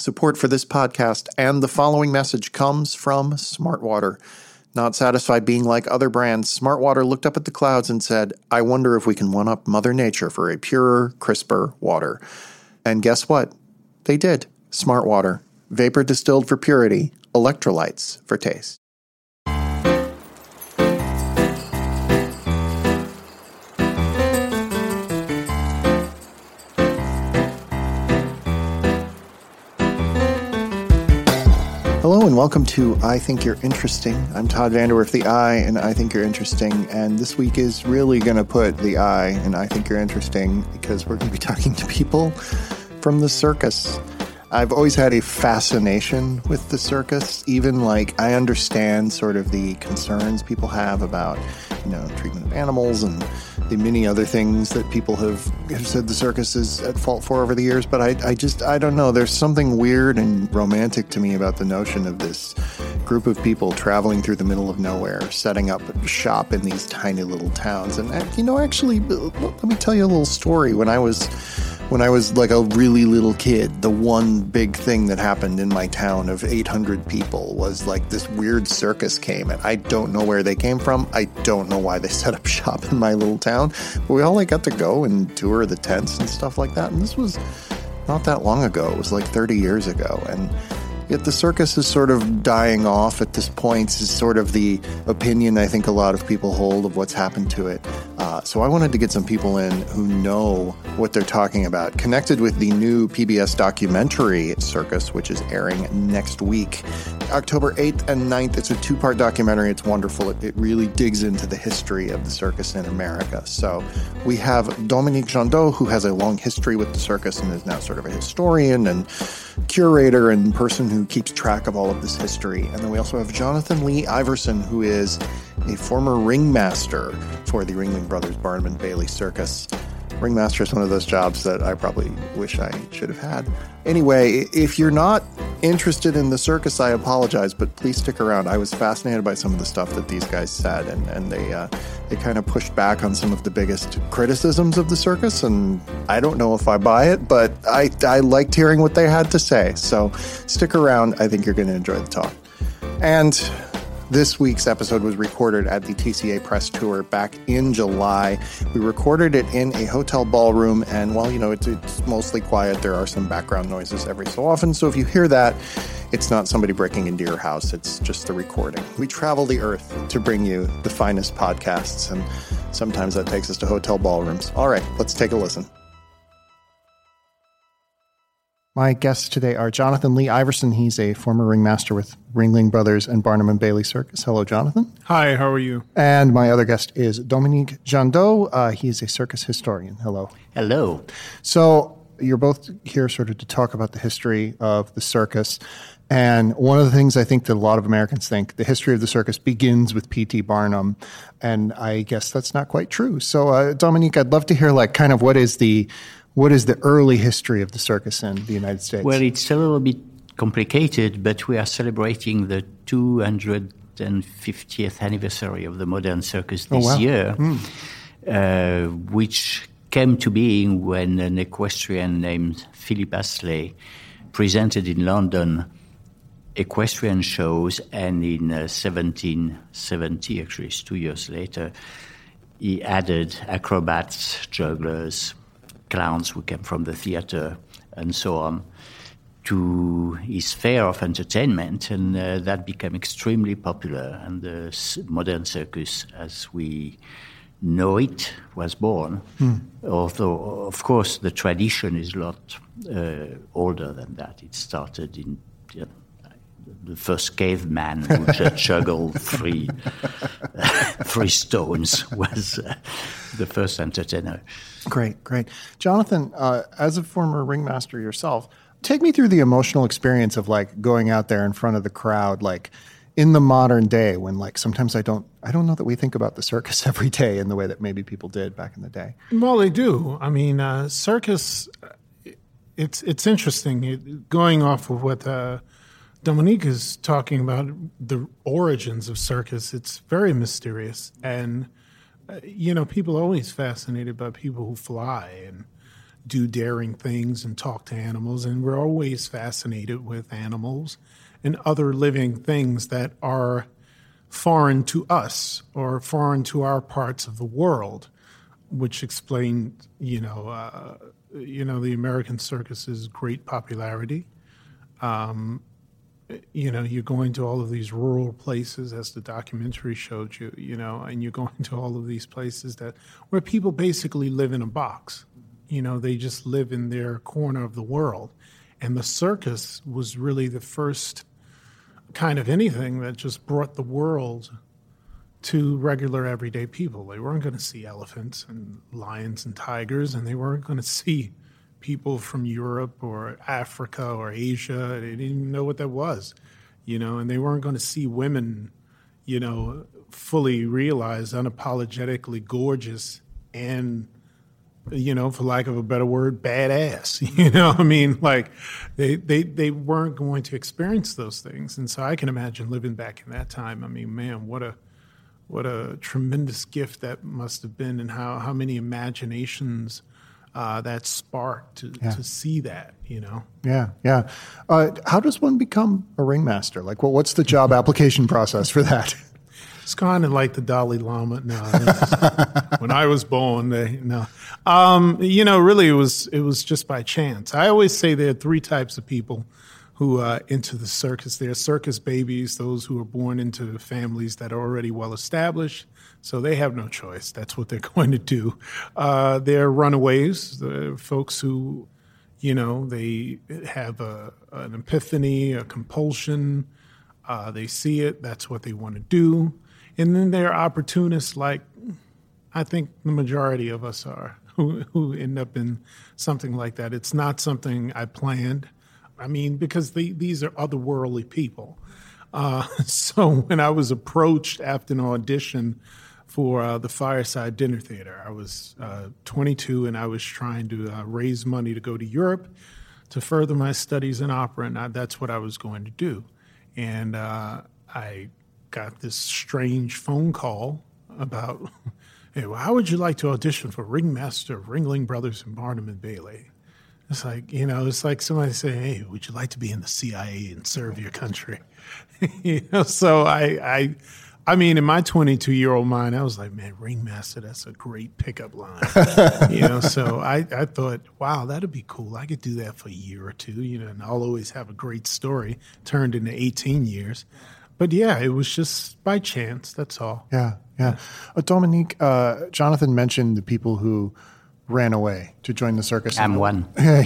Support for this podcast and the following message comes from Smartwater. Not satisfied being like other brands, Smartwater looked up at the clouds and said, I wonder if we can one up Mother Nature for a purer, crisper water. And guess what? They did. Smartwater. Vapor distilled for purity, electrolytes for taste. Hello and welcome to I Think You're Interesting. I'm Todd VanDerWerff, the I, and I Think You're Interesting. And this week is really going to put the I and I Think You're Interesting because we're going to be talking to people from the circus. I've always had a fascination with the circus, even like I understand sort of the concerns people have about, you know, treatment of animals and the many other things that people have, have said the circus is at fault for over the years. But I, I just, I don't know. There's something weird and romantic to me about the notion of this group of people traveling through the middle of nowhere, setting up shop in these tiny little towns. And, uh, you know, actually, uh, let me tell you a little story. When I was when I was like a really little kid, the one big thing that happened in my town of 800 people was like this weird circus came, and I don't know where they came from. I don't know why they set up shop in my little town, but we all like got to go and tour the tents and stuff like that. And this was not that long ago. It was like 30 years ago, and Yet the circus is sort of dying off at this point, is sort of the opinion I think a lot of people hold of what's happened to it. Uh, so I wanted to get some people in who know what they're talking about. Connected with the new PBS documentary Circus, which is airing next week, October 8th and 9th. It's a two part documentary. It's wonderful. It, it really digs into the history of the circus in America. So we have Dominique Jando, who has a long history with the circus and is now sort of a historian and curator and person who keeps track of all of this history. And then we also have Johnathan Lee Iverson, who is a former ringmaster for the Ringling Brothers Barnum and Bailey Circus. Ringmaster is one of those jobs that I probably wish I should have had. Anyway, if you're not interested in the circus, I apologize, but please stick around. I was fascinated by some of the stuff that these guys said, and, and they uh, they kind of pushed back on some of the biggest criticisms of the circus. And I don't know if I buy it, but I, I liked hearing what they had to say. So stick around. I think you're going to enjoy the talk. And this week's episode was recorded at the TCA press tour back in July. We recorded it in a hotel ballroom, and while you know it's, it's, mostly quiet, there are some background noises every so often. So if you hear that, it's not somebody breaking into your house, it's just the recording. We travel the earth to bring you the finest podcasts, and sometimes that takes us to hotel ballrooms. All right, let's take a listen. My guests today are Johnathan Lee Iverson. He's a former ringmaster with Ringling Brothers and Barnum and Bailey Circus. Hello, Johnathan. Hi, how are you? And my other guest is Dominique Jando. Uh, he's a circus historian. Hello. Hello. So you're both here sort of to talk about the history of the circus. And one of the things I think that a lot of Americans think the history of the circus begins with P.T. Barnum. And I guess that's not quite true. So, uh, Dominique, I'd love to hear, like, kind of what is the what is the early history of the circus in the United States? Well, it's a little bit complicated, but we are celebrating the 250th anniversary of the modern circus this oh, wow. year, mm. uh, which came to being when an equestrian named Philip Astley presented in London equestrian shows, and in uh, 1770, actually, it's two years later, he added acrobats, jugglers, clowns who came from the theater and so on to his fair of entertainment, and uh, that became extremely popular. And the modern circus, as we know it, was born. Hmm. Although, of course, the tradition is a lot uh, older than that. It started in you know, the first caveman who juggled three, three stones was uh, the first entertainer. Great, great. Johnathan, uh, as a former ringmaster yourself, take me through the emotional experience of like going out there in front of the crowd, like in the modern day when like sometimes I don't I don't know that we think about the circus every day in the way that maybe people did back in the day. Well, they do. I mean, uh, circus. It's it's interesting it, going off of what uh, Dominique is talking about the origins of circus. It's very mysterious and uh, you know, people are always fascinated by people who fly and do daring things and talk to animals. And we're always fascinated with animals and other living things that are foreign to us or foreign to our parts of the world, which explain, you know, uh, you know, the American circus's great popularity. Um, you know, you're going to all of these rural places, as the documentary showed you, you know, and you're going to all of these places that where people basically live in a box. You know, they just live in their corner of the world. And the circus was really the first kind of anything that just brought the world to regular everyday people. They weren't going to see elephants and lions and tigers, and they weren't going to see people from Europe or Africa or Asia. They didn't even know what that was, you know, and they weren't going to see women, you know, fully realized, unapologetically gorgeous and you know, for lack of a better word, badass. You know, I mean, like they they they weren't going to experience those things, and so I can imagine living back in that time. I mean, man, what a what a tremendous gift that must have been, and how how many imaginations uh, that spark to, yeah. to see that, you know? Yeah, yeah. Uh, how does one become a ringmaster? Like, well, what's the job application process for that? It's kind of like the Dalai Lama. No, when I was born, they no. Um, you know, really, it was it was just by chance. I always say there are three types of people who uh, enter the circus. There are circus babies, those who are born into families that are already well established. So they have no choice. That's what they're going to do. Uh, they're runaways, the folks who, you know, they have a, an epiphany, a compulsion. Uh, they see it. That's what they want to do. And then they're opportunists like I think the majority of us are who, who end up in something like that. It's not something I planned. I mean, because the, these are otherworldly people. Uh, so when I was approached after an audition for uh, the Fireside Dinner Theater. I was uh, 22 and I was trying to uh, raise money to go to Europe to further my studies in opera, and I, that's what I was going to do. And uh, I got this strange phone call about, hey, well, how would you like to audition for Ringmaster of Ringling Brothers and Barnum and Bailey? It's like, you know, it's like somebody saying, hey, would you like to be in the CIA and serve your country? you know, so I, I, I mean, in my 22 year old mind, I was like, man, ringmaster, that's a great pickup line. you know, so I, I thought, wow, that'd be cool. I could do that for a year or two, you know, and I'll always have a great story turned into 18 years. But yeah, it was just by chance. That's all. Yeah, yeah. Uh, Dominique, uh, Johnathan mentioned the people who ran away to join the circus. I'm one. yeah,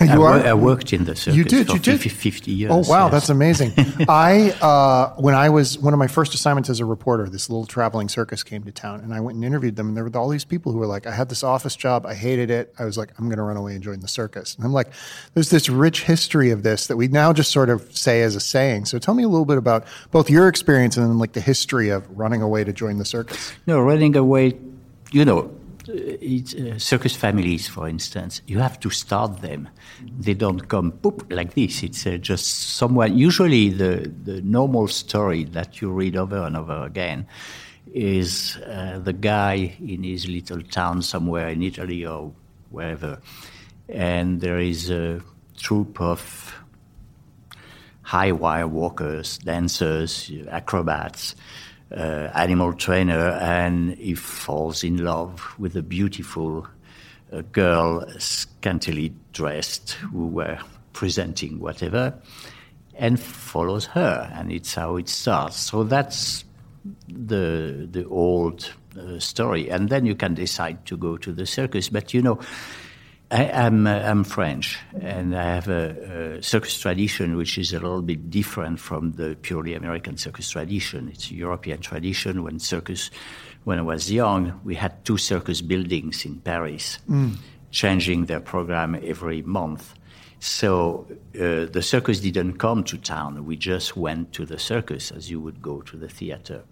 you I, are. I worked in the circus. You did. you did. 50 years. Oh wow, yes. that's amazing. I uh, when I was one of my first assignments as a reporter, this little traveling circus came to town, and I went and interviewed them. And there were all these people who were like, "I had this office job, I hated it. I was like, I'm going to run away and join the circus." And I'm like, "There's this rich history of this that we now just sort of say as a saying." So tell me a little bit about both your experience and then like the history of running away to join the circus. No, running away, you know uh, circus families, for instance, you have to start them. They don't come poop like this. It's uh, just someone. Usually, the the normal story that you read over and over again is uh, the guy in his little town somewhere in Italy or wherever, and there is a troop of high wire walkers, dancers, acrobats uh, animal trainer, and he falls in love with a beautiful uh, girl, scantily dressed, who were presenting whatever, and follows her, and it's how it starts. So that's the the old uh, story, and then you can decide to go to the circus. But you know, I, am uh, I'm French, and I have a, a, circus tradition which is a little bit different from the purely American circus tradition. It's a European tradition. When circus, when I was young, we had two circus buildings in Paris, mm. changing their program every month. So uh, the circus didn't come to town. We just went to the circus as you would go to the theater.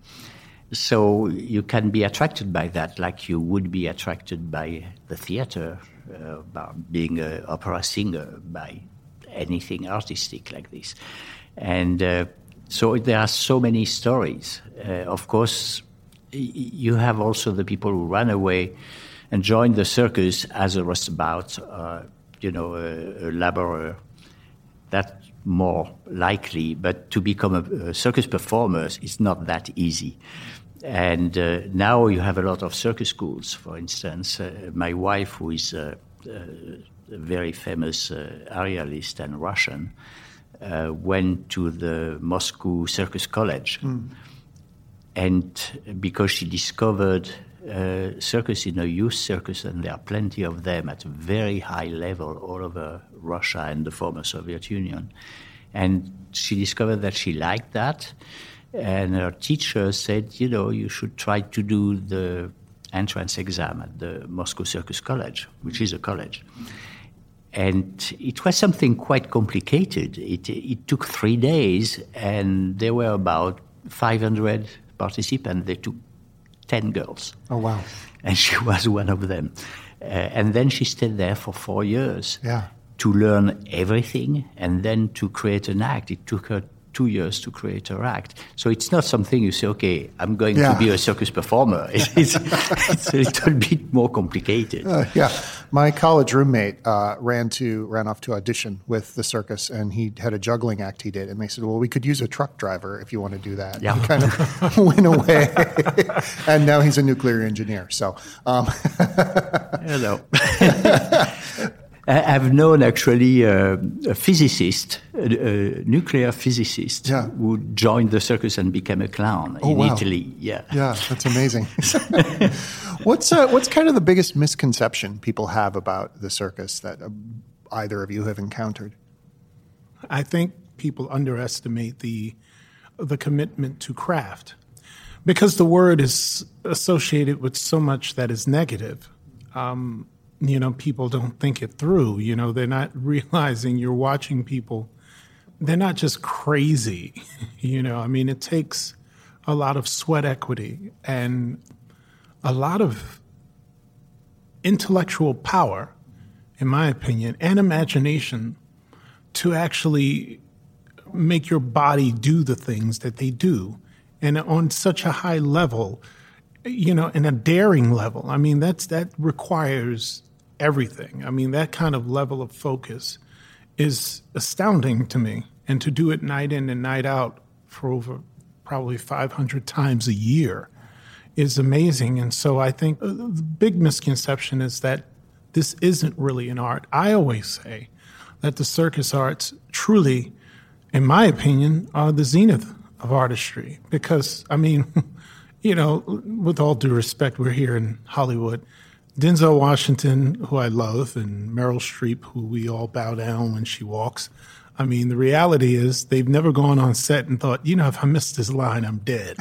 So you can be attracted by that, like you would be attracted by the theater about being an opera singer by anything artistic like this. And uh, so there are so many stories. Uh, of course, you have also the people who run away and joined the circus as a roustabout, uh, you know, a, a laborer. That's more likely, but to become a, a circus performer is not that easy. And uh, now you have a lot of circus schools, for instance. Uh, my wife, who is a, a very famous uh, aerialist and Russian, uh, went to the Moscow Circus College. Mm. And because she discovered uh, circus in a youth circus, and there are plenty of them at a very high level all over Russia and the former Soviet Union. And she discovered that she liked that. And her teacher said, you know, you should try to do the entrance exam at the Moscow Circus College, which is a college. And it was something quite complicated. It, it took three days, and there were about 500 participants. They took 10 girls. Oh, wow. And she was one of them. Uh, and then she stayed there for four years yeah. to learn everything and then to create an act. It took her two years to create her act. So it's not something you say, okay, I'm going yeah. to be a circus performer. It's, it's, a little bit more complicated. Uh, yeah. My college roommate uh, ran to ran off to audition with the circus, and he had a juggling act he did, and they said, "Well, we could use a truck driver if you want to do that." Yeah, he kind of went away, and now he's a nuclear engineer. So, um. hello. I've known actually uh, a physicist, a, a nuclear physicist, yeah. who joined the circus and became a clown oh, in wow. Italy. Yeah, yeah, that's amazing. what's uh, what's kind of the biggest misconception people have about the circus that uh, either of you have encountered? I think people underestimate the the commitment to craft because the word is associated with so much that is negative. Um, you know, people don't think it through. You know, they're not realizing you're watching people. They're not just crazy. you know, I mean, it takes a lot of sweat equity and a lot of intellectual power, in my opinion, and imagination to actually make your body do the things that they do. And on such a high level, you know, in a daring level. I mean, that's that requires everything. I mean, that kind of level of focus is astounding to me. And to do it night in and night out for over probably 500 times a year is amazing. And so I think uh, the big misconception is that this isn't really an art. I always say that the circus arts truly, in my opinion, are the zenith of artistry. Because, I mean, you know, with all due respect, we're here in Hollywood. Denzel Washington, who I love, and Meryl Streep, who we all bow down when she walks. I mean, the reality is they've never gone on set and thought, you know, if I miss this line, I'm dead.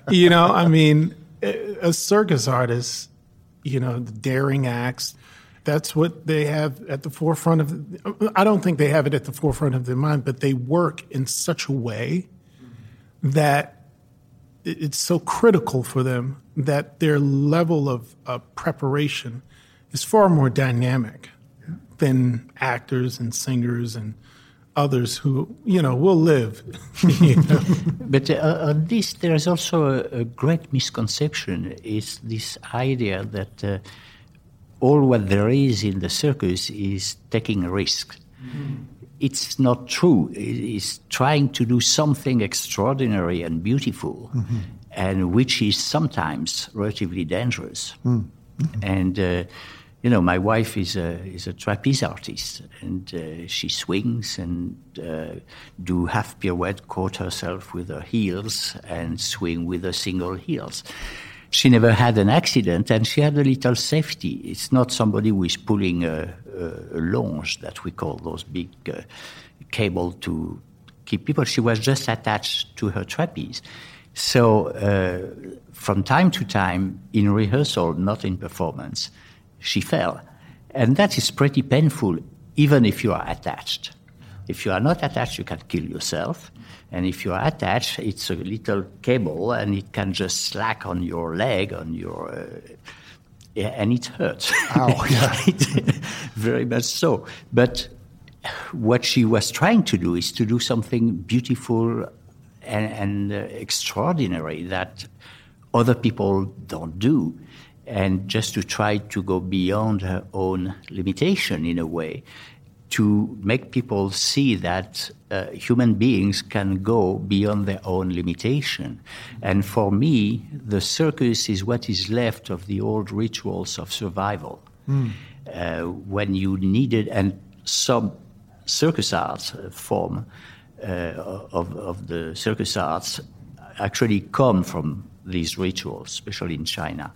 you know, I mean, a circus artist, you know, the daring acts, that's what they have at the forefront of. I don't think they have it at the forefront of their mind, but they work in such a way that it's so critical for them that their level of uh, preparation is far more dynamic than actors and singers and others who you know will live. you know? But uh, on this, there is also a, a, great misconception: is this idea that uh, all what there is in the circus is taking risks. Mm-hmm it's not true. It's trying to do something extraordinary and beautiful, mm-hmm. and which is sometimes relatively dangerous. Mm-hmm. And uh, you know, my wife is a is a trapeze artist, and uh, she swings and uh, do half pirouette, caught herself with her heels, and swing with her single heels she never had an accident and she had a little safety. It's not somebody who is pulling a, a, a that we call those big uh, cable to keep people. She was just attached to her trapeze. So uh, from time to time, in rehearsal, not in performance, she fell. And that is pretty painful, even if you are attached. If you are not attached, you can kill yourself. And if you are attached, it's a little cable and it can just slack on your leg, on your. Uh, yeah, and it hurts. Ow, yeah. Very much so. But what she was trying to do is to do something beautiful and, and uh, extraordinary that other people don't do. and just to try to go beyond her own limitation in a way to make people see that uh, human beings can go beyond their own limitation. And for me, the circus is what is left of the old rituals of survival. Mm. Uh, when you needed, and some circus arts form uh, of, of the circus arts actually come from these rituals, especially in China.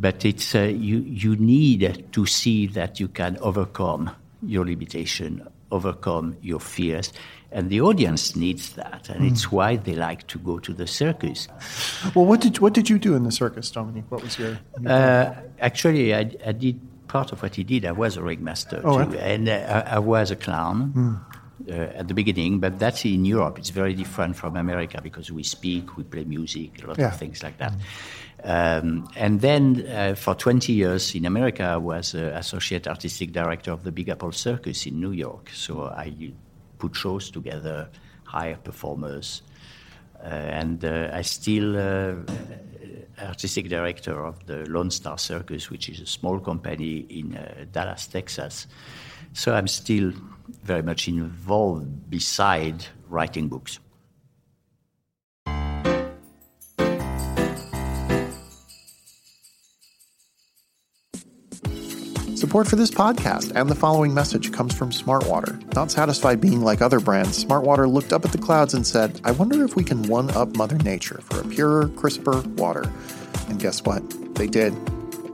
But it's, uh, you, you need to see that you can overcome your limitation, overcome your fears. And the audience needs that, and mm. it's why they like to go to the circus. Well, what did what did you do in the circus, Dominique? What was your? your uh, actually, I, I, did part of what he did. I was a ringmaster oh, too, and uh, I, I, was a clown. Mm. Uh, at the beginning, but that's in Europe. It's very different from America because we speak, we play music, a lot yeah. of things like that. Mm. Um, and then uh, for 20 years in America, I was uh, associate artistic director of the Big Apple Circus in New York. So I put shows together, hire performers, uh, and uh, I still uh, artistic director of the Lone Star Circus, which is a small company in uh, Dallas, Texas. So I'm still very much involved beside writing books. Support for this podcast and the following message comes from Smartwater. Not satisfied being like other brands, Smartwater looked up at the clouds and said, I wonder if we can one up Mother Nature for a purer, crisper water. And guess what? They did.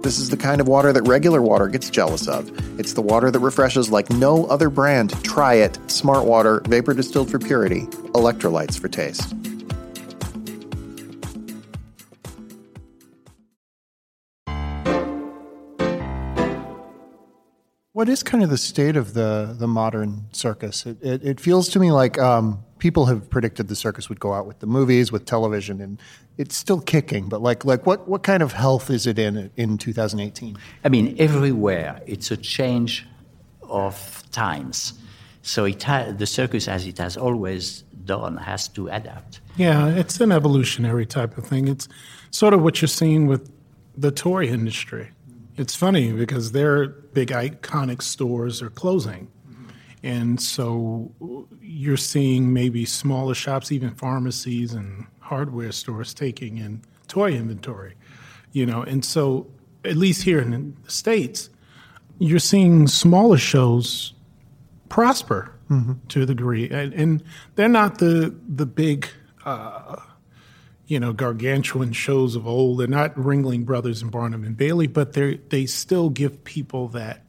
This is the kind of water that regular water gets jealous of. It's the water that refreshes like no other brand. Try it. Smartwater, vapor distilled for purity, electrolytes for taste. What is kind of the state of the the modern circus? It, it, it feels to me like um, people have predicted the circus would go out with the movies, with television, and it's still kicking. But like like what what kind of health is it in in 2018? I mean, everywhere it's a change of times. So it ha- the circus, as it has always done, has to adapt. Yeah, it's an evolutionary type of thing. It's sort of what you're seeing with the toy industry. It's funny because their big iconic stores are closing. And so you're seeing maybe smaller shops, even pharmacies and hardware stores taking in toy inventory, you know. And so, at least here in the States, you're seeing smaller shows prosper mm-hmm. to a degree. And, and, they're not the, the big, uh, you know, gargantuan shows of old. They're not Ringling Brothers and Barnum and Bailey, but they they still give people that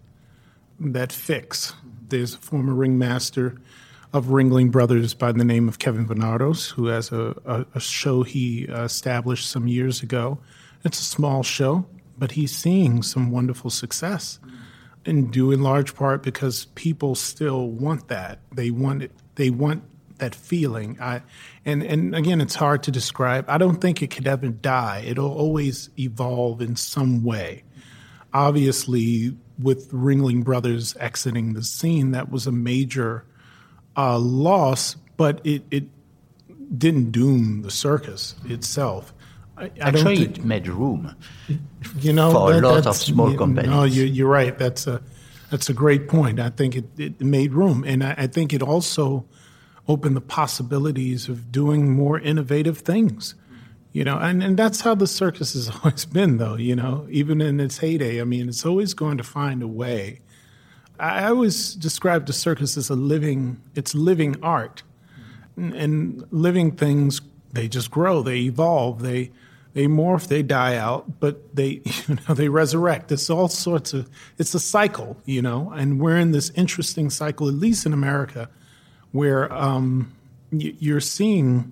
that fix. There's a former ringmaster of Ringling Brothers by the name of Kevin Venardos, who has a, a, a show he uh, established some years ago. It's a small show, but he's seeing some wonderful success, and due in large part because people still want that. They want it. They want that feeling. I, and and again, it's hard to describe. I don't think it could ever die. It'll always evolve in some way. Obviously, with Ringling Brothers exiting the scene, that was a major uh, loss, but it, it didn't doom the circus itself. I, I Actually, it made room. You know, for that, a lot of small you, companies. No, you, are right. That's a that's a great point. I think it, it made room, and I, I think it also open the possibilities of doing more innovative things. You know, and, and that's how the circus has always been, though, you know, even in its heyday. I mean, it's always going to find a way. I always describe the circus as a living, it's living art. And, living things, they just grow, they evolve, they, they morph, they die out, but they, you know, they resurrect. It's all sorts of, it's a cycle, you know, and we're in this interesting cycle, at least in America, where um, you're seeing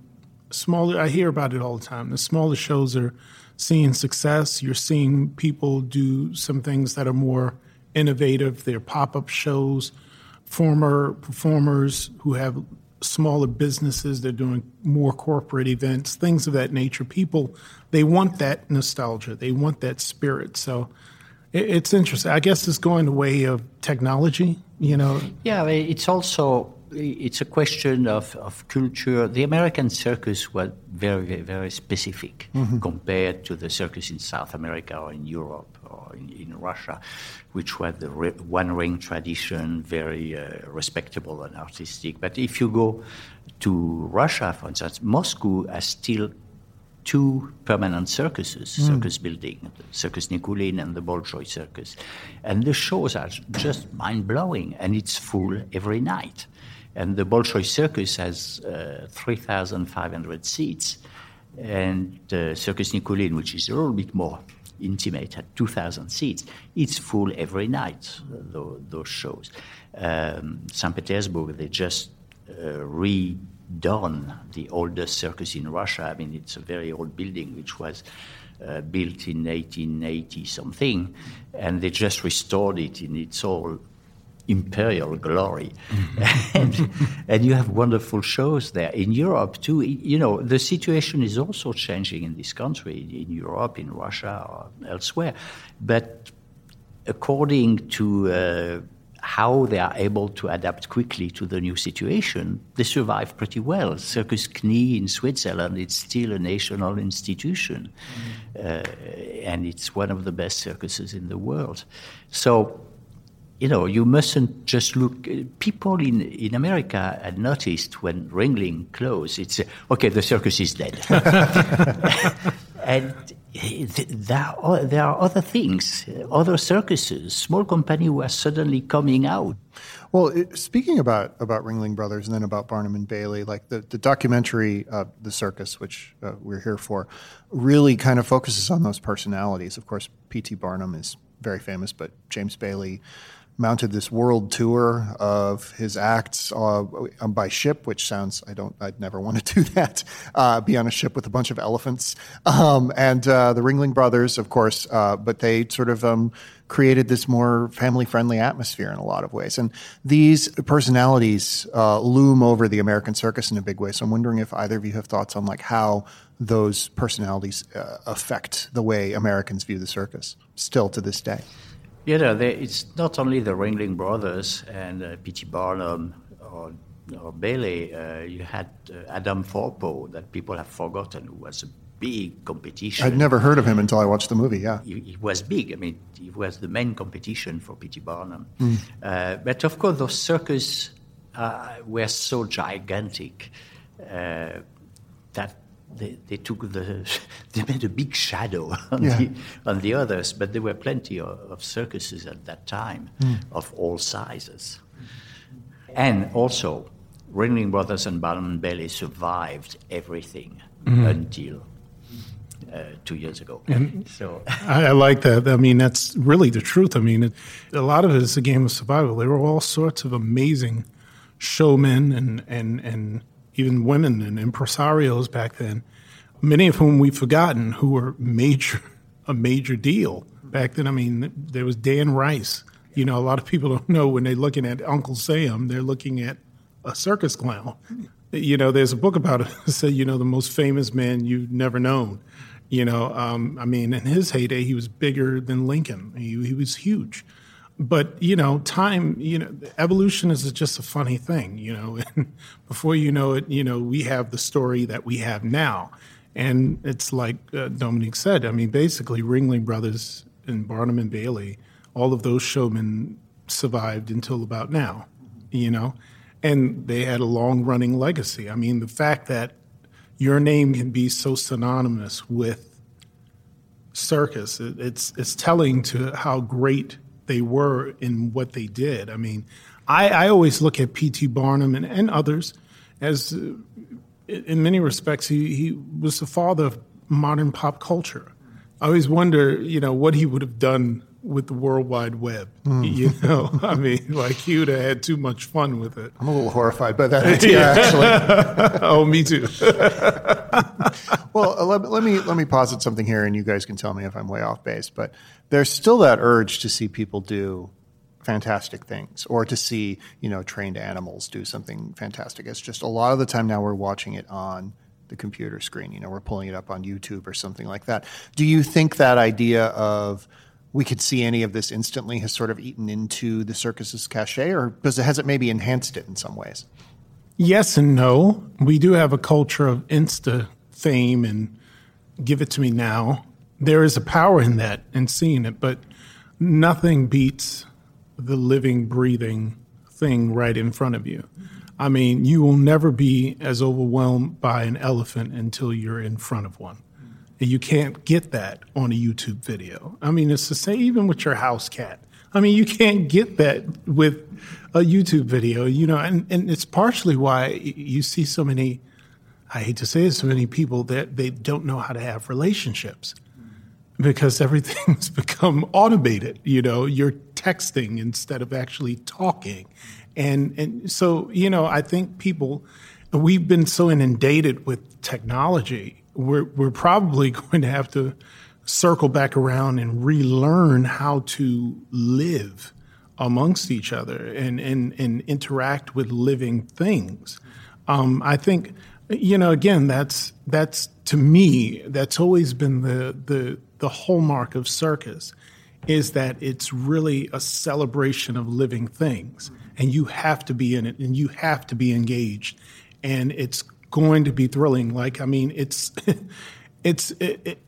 smaller. I hear about it all the time. The smaller shows are seeing success. You're seeing people do some things that are more innovative. They're pop up shows. Former performers who have smaller businesses. They're doing more corporate events, things of that nature. People, they want that nostalgia. They want that spirit. So it's interesting. I guess it's going the way of technology, you know? Yeah, it's also it's a question of, of culture. The American circus was very, very, very specific mm-hmm. compared to the circus in South America or in Europe or in, in Russia, which was the re- one ring tradition, very uh, respectable and artistic. But if you go to Russia, for instance, Moscow has still two permanent circuses, mm. circus building, Circus Nikulin and the Bolshoi Circus. And the shows are just mind blowing, and it's full every night. And the Bolshoi Circus has uh, 3,500 seats, and the Circus Nikulin, which is a little bit more intimate, had 2,000 seats. It's full every night, those, those shows. Um, St. Petersburg, they just uh, re done the oldest circus in Russia. I mean, it's a very old building which was uh, built in 1880 something, and they just restored it in its all imperial glory. Mm-hmm. and, and, you have wonderful shows there. In Europe, too, you know, the situation is also changing in this country, in Europe, in Russia, or elsewhere. But according to uh, how they are able to adapt quickly to the new situation, they survive pretty well. Circus Knie in Switzerland, it's still a national institution, mm. uh, and it's one of the best circuses in the world. So, you know, you mustn't just look. People in, in America had noticed when Ringling closed, it's okay, the circus is dead. and there are, there are other things, other circuses, small companies were suddenly coming out. Well, it, speaking about about Ringling Brothers and then about Barnum and Bailey, like the, the documentary, uh, The Circus, which uh, we're here for, really kind of focuses on those personalities. Of course, P.T. Barnum is very famous, but James Bailey mounted this world tour of his acts uh, by ship, which sounds I don't I'd never want to do that. Uh, be on a ship with a bunch of elephants, um, and uh, the Ringling Brothers, of course, uh, but they sort of um, created this more family friendly atmosphere in a lot of ways. And these personalities uh, loom over the American circus in a big way. So I'm wondering if either of you have thoughts on like how those personalities uh, affect the way Americans view the circus still to this day. You know, it's not only the Ringling Brothers and uh, P.T. Barnum or, or Bailey. Uh, you had uh, Adam Forepaugh that people have forgotten, who was a big competition. I'd never heard of him until I watched the movie. Yeah, he, he was big. I mean, he was the main competition for P.T. Barnum. Mm. but of course, those circus uh, were so gigantic uh, that they, they took the they made a big shadow on, yeah. the, on the others, but there were plenty of, of circuses at that time mm. of all sizes. And also, Ringling Brothers and Barnum and Bailey survived everything mm. until uh, two years ago. And so I, I, like that. I mean, that's really the truth. I mean, it, a lot of it is a game of survival. There were all sorts of amazing showmen and and and even women and impresarios back then, many of whom we've forgotten, who were major a major deal back then. I mean, there was Dan Rice. You know, a lot of people don't know when they're looking at Uncle Sam, they're looking at a circus clown. You know, there's a book about it. Say, you know, the most famous man you've never known. You know, um, I mean, in his heyday, he was bigger than Lincoln. He, he was huge but you know, time, you know, evolution is just a funny thing, you know. Before you know it, you know, we have the story that we have now, and it's like uh, Dominique said. I mean, basically, Ringling Brothers and Barnum and Bailey, all of those showmen survived until about now, you know, and they had a long running legacy. I mean, the fact that your name can be so synonymous with circus, it, it's it's telling to how great they were in what they did. I mean, I, I always look at P.T. Barnum and, and others as, uh, in many respects, he, he was the father of modern pop culture. I always wonder, you know, what he would have done with the World Wide Web. Mm. You know, I mean, like he would have had too much fun with it. I'm a little horrified by that idea, actually. oh, me too. Well, uh, let, let, me let me posit something here, and you guys can tell me if I'm way off base. But there's still that urge to see people do fantastic things or to see you know trained animals do something fantastic it's just a lot of the time now we're watching it on the computer screen you know we're pulling it up on youtube or something like that do you think that idea of we could see any of this instantly has sort of eaten into the circus's cachet, or it has it maybe enhanced it in some ways? Yes and no. We do have a culture of insta fame and give it to me now. There is a power in that and seeing it, but nothing beats the living, breathing thing right in front of you. I mean, you will never be as overwhelmed by an elephant until you're in front of one. And you can't get that on a YouTube video. I mean, it's the same even with your house cat. I mean, you can't get that with a YouTube video, you know, and, and it's partially why you see so many, I hate to say it, so many people that they don't know how to have relationships because everything's become automated. You know, you're texting instead of actually talking. And, and so, you know, I think people, we've been so inundated with technology, we're, we're probably going to have to circle back around and relearn how to live amongst each other and, and, and interact with living things. Um, I think, you know, again, that's, that's to me, that's always been the, the, the hallmark of circus is that it's really a celebration of living things. And you have to be in it and you have to be engaged. And it's going to be thrilling. Like i mean it's it's it, it,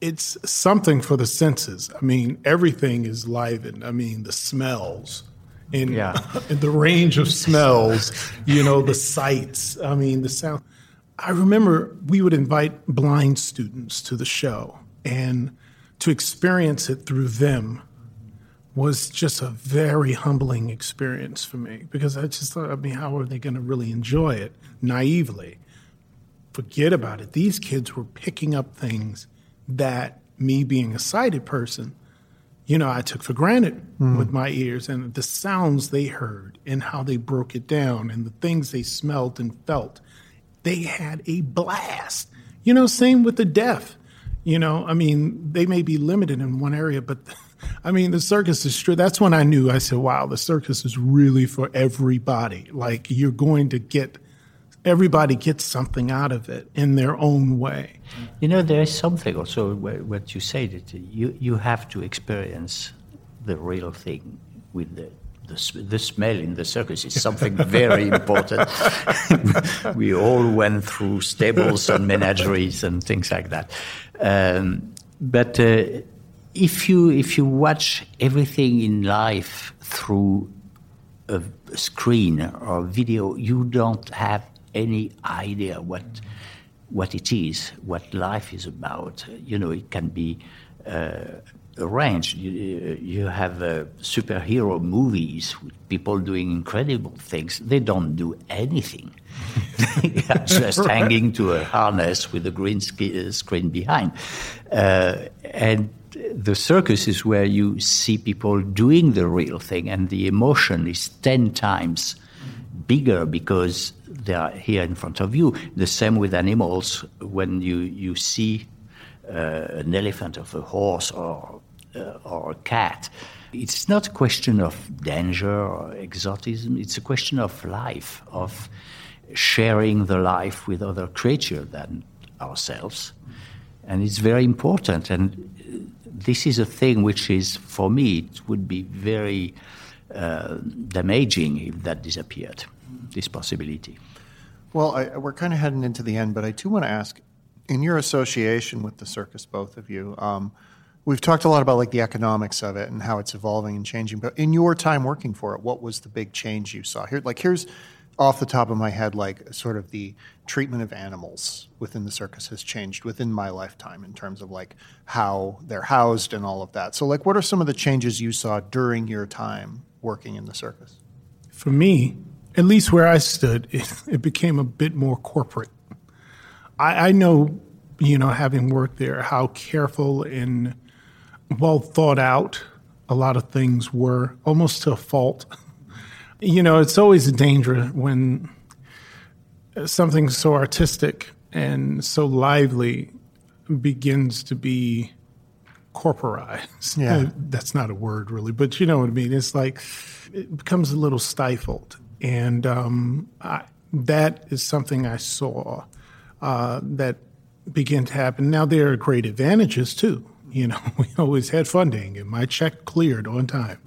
it's something for the senses. I mean everything is livened. I mean the smells and, Yeah. and the range of smells you know the sights. I mean the sound i remember we would invite blind students to the show and to experience it through them was just a very humbling experience for me because I just thought, I mean, how are they going to really enjoy it naively? Forget about it. These kids were picking up things that me being a sighted person, you know, I took for granted hmm. with my ears and the sounds they heard and how they broke it down and the things they smelled and felt. They had a blast. You know, same with the deaf. You know, I mean, they may be limited in one area, but I mean, the circus is true. That's when I knew. I said, "Wow, the circus is really for everybody. Like you're going to get everybody gets something out of it in their own way." You know, there is something also what you say that you, you have to experience the real thing with the the, the smell in the circus is something very important. we all went through stables and menageries and things like that. Um, but uh, if you if you watch everything in life through a screen or video, you don't have any idea what what it is, what life is about. You know, it can be uh, arranged. You, you have uh, superhero movies with people doing incredible things. They don't do anything. they are just hanging to a harness with a green sk- screen behind. Uh, and the circus is where you see people doing the real thing, and the emotion is 10 times bigger because they are here in front of you. The same with animals. When you, you see uh, an elephant or a horse or, uh, or a cat, it's not a question of danger or exotism, it's a question of life, of sharing the life with other creatures than ourselves. And it's very important. And this is a thing which is, for me, it would be very uh, damaging if that disappeared, this possibility. Well, I, we're kind of heading into the end, but I do want to ask, in your association with the circus, both of you, um, we've talked a lot about like the economics of it and how it's evolving and changing. But in your time working for it, what was the big change you saw here? Like, here's off the top of my head, like sort of the treatment of animals within the circus has changed within my lifetime in terms of like how they're housed and all of that. So, like, what are some of the changes you saw during your time working in the circus? For me, at least where I stood, it, it became a bit more corporate. I, I know, you know, having worked there, how careful and well thought out a lot of things were, almost to a fault. You know, it's always a danger when something so artistic and so lively begins to be corporized. Yeah. That's not a word really, but you know what I mean. It's like it becomes a little stifled. And um, I, that is something I saw uh, that began to happen. Now, there are great advantages too. You know, we always had funding, and my check cleared on time.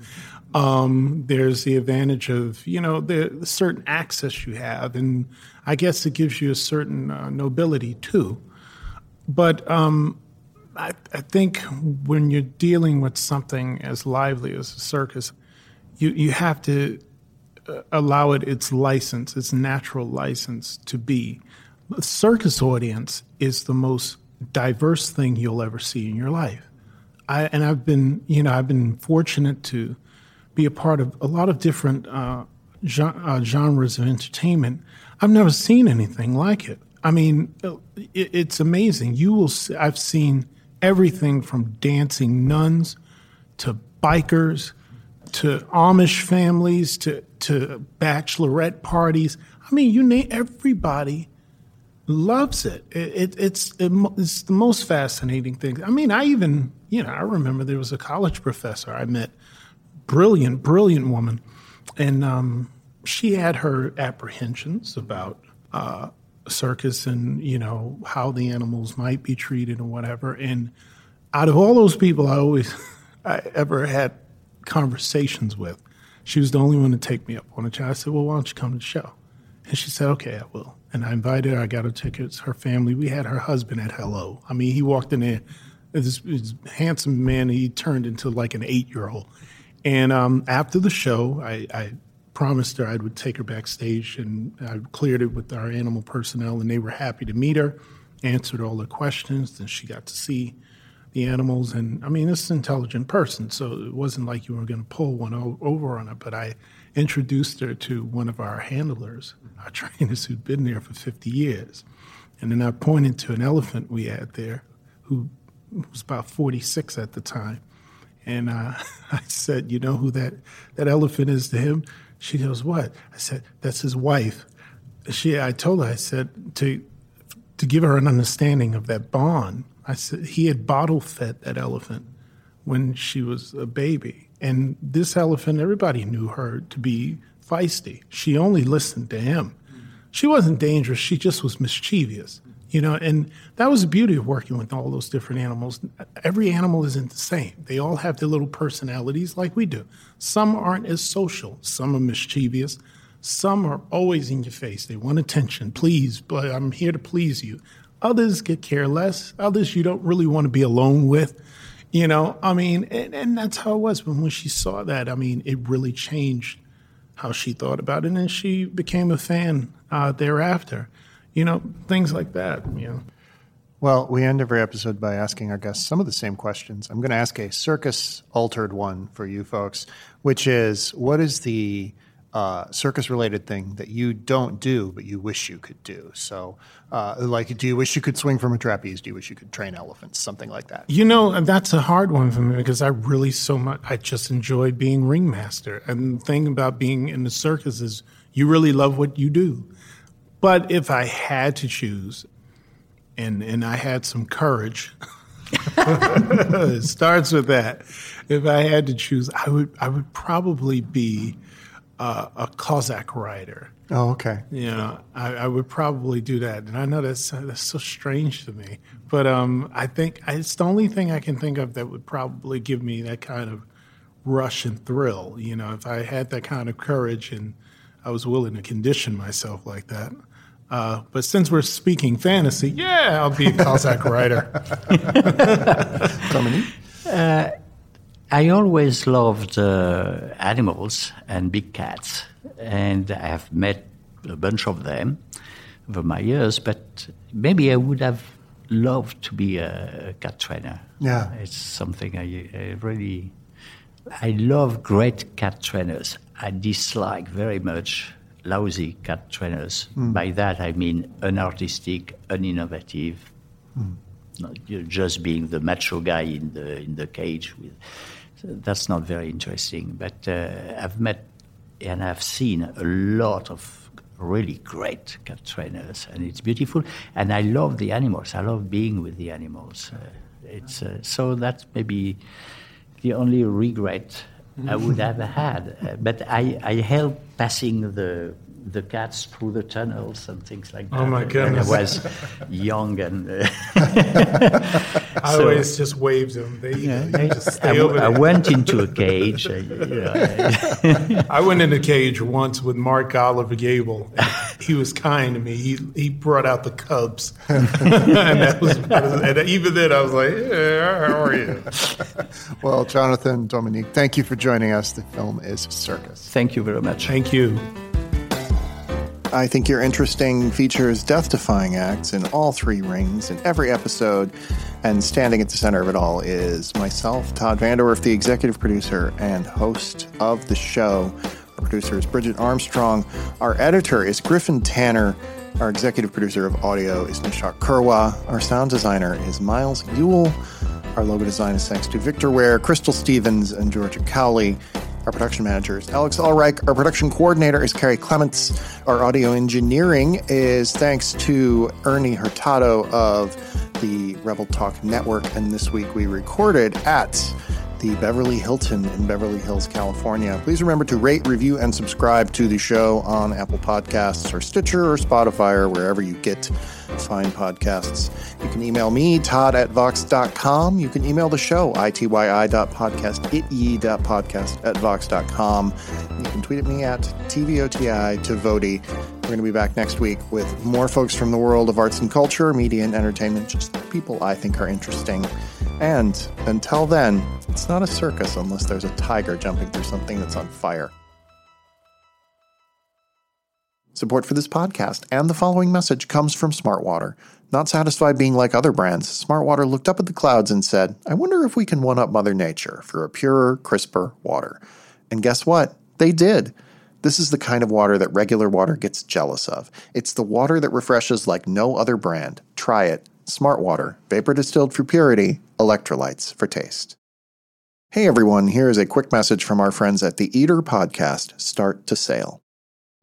Um, there's the advantage of you know the, the, certain access you have, and I guess it gives you a certain uh, nobility too. But um, I, I, think when you're dealing with something as lively as a circus, you you have to uh, allow it its license, its natural license to be. The circus audience is the most diverse thing you'll ever see in your life. I, and I've been, you know, I've been fortunate to be a part of a lot of different uh, uh, genres of entertainment. I've never seen anything like it. I mean, it, it's amazing. You will. See, I've seen everything from dancing nuns to bikers to Amish families to to bachelorette parties. I mean, you name everybody loves it. it, it it's it, it's the most fascinating thing. I mean, I even you know I remember there was a college professor I met, brilliant, brilliant woman, and um, she had her apprehensions about uh, circus and you know how the animals might be treated and whatever. And out of all those people, I always I ever had conversations with, she was the only one to take me up on a it. I said, "Well, why don't you come to the show?" And she said, "Okay, I will." And I invited her. I got her tickets. Her family. We had her husband at hello. I mean, he walked in there. This, this handsome man. He turned into like an eight year old. And um, after the show, I, I, promised her I would take her backstage, and I cleared it with our animal personnel, and they were happy to meet her. Answered all the questions, and she got to see the animals. And I mean, this is an intelligent person, so it wasn't like you were going to pull one over on her. But I introduced her to one of our handlers, our trainers who'd been there for 50 years. And then I pointed to an elephant we had there who was about 46 at the time. And uh, I said, You know who that, that elephant is to him? She goes, What? I said, That's his wife. She, I told her, I said, to, to give her an understanding of that bond, I said, he had bottle fed that elephant when she was a baby. And this elephant, everybody knew her to be feisty. She only listened to him. She wasn't dangerous, she just was mischievous. You know, and that was the beauty of working with all those different animals. Every animal isn't the same. They all have their little personalities like we do. Some aren't as social, some are mischievous, some are always in your face. They want attention. Please, but I'm here to please you. Others get care less. Others you don't really want to be alone with. You know, I mean, and, and that's how it was. But when she saw that, I mean, it really changed how she thought about it, and she became a fan uh, thereafter. You know, things like that. You know. Well, we end every episode by asking our guests some of the same questions. I'm going to ask a circus altered one for you folks, which is what is the uh, circus related thing that you don't do but you wish you could do. So, uh, like, do you wish you could swing from a trapeze? Do you wish you could train elephants? Something like that. You know, that's a hard one for me because I really so much. I just enjoy being ringmaster, and the thing about being in the circus is you really love what you do. But if I had to choose, and and I had some courage. it starts with that. If I had to choose, I would I would probably be uh, a Cossack rider. Oh, okay. You know, I, I, would probably do that, and I know that's that's so strange to me, but um, I think it's the only thing I can think of that would probably give me that kind of rush and thrill. You know, if I had that kind of courage and I was willing to condition myself like that. Uh, but since we're speaking fantasy, yeah, I'll be a Cossack rider. Dominique? Uh, I always loved uh, animals and big cats, and I have met a bunch of them over my years. But maybe I would have loved to be a cat trainer. Yeah, it's something I, I really. I love great cat trainers. I dislike very much lousy cat trainers. Mm. By that I mean unartistic, uninnovative. Mm. Not just being the macho guy in the in the cage with that's not very interesting. But uh, I've met and I've seen a lot of really great cat trainers, and it's beautiful. And I love the animals. I love being with the animals. Uh, it's uh, so that's maybe the only regret I would have had. Uh, but I, I help passing the the cats through the tunnels and things like that. Oh my goodness! When I was young and. Uh, I so, always just waved them. They, yeah, they just stay I, over I went into a cage. I, you know, I went in a cage once with Mark Oliver Gebel. He was kind to me. He he brought out the cubs, and that was and even then I was like, yeah, "How are you?" Well, Johnathan Dominique, thank you for joining us. The film is Circus. Thank you very much. Thank you. I think you're interesting features death defying acts in all three rings in every episode. And standing at the center of it all is myself, Todd VanDerWerff, the executive producer and host of the show. Our producer is Bridget Armstrong. Our editor is Griffin Tanner. Our executive producer of audio is Nishat Kurwa. Our sound designer is Miles Yule. Our logo design is thanks to Victor Ware, Crystal Stevens, and Georgia Cowley. Our production manager is Alex Ulreich. Our production coordinator is Carrie Clements. Our audio engineering is thanks to Ernie Hurtado of the Rebel Talk Network. And this week we recorded at the Beverly Hilton in Beverly Hills, California. Please remember to rate, review, and subscribe to the show on Apple Podcasts or Stitcher or Spotify or wherever you get fine podcasts. You can email me, Todd at Vox.com. You can email the show, ityi.podcast, ityi.podcast at Vox.com. You can tweet at me at TVOTI to Voti. We're going to be back next week with more folks from the world of arts and culture, media and entertainment, just people I think are interesting. And until then, it's not a circus unless there's a tiger jumping through something that's on fire. Support for this podcast and the following message comes from Smartwater. Not satisfied being like other brands, Smartwater looked up at the clouds and said, I wonder if we can one up Mother Nature for a purer, crisper water. And guess what? They did. This is the kind of water that regular water gets jealous of. It's the water that refreshes like no other brand. Try it. Smartwater, vapor distilled for purity, electrolytes for taste. Hey everyone, here is a quick message from our friends at the Eater podcast, Start to Sale.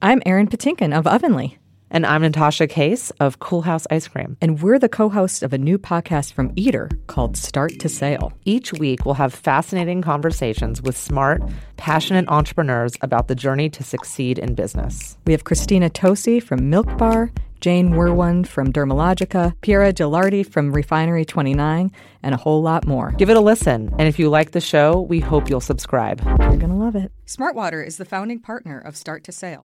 I'm Erin Patinkin of Ovenly. And I'm Natasha Case of Coolhaus Ice Cream. And we're the co hosts of a new podcast from Eater called Start to Sale. Each week, we'll have fascinating conversations with smart, passionate entrepreneurs about the journey to succeed in business. We have Christina Tosi from Milk Bar, Jane Wurwand from Dermalogica, Piera Gelardi from Refinery 29, and a whole lot more. Give it a listen. And if you like the show, we hope you'll subscribe. You're going to love it. Smartwater is the founding partner of Start to Sale.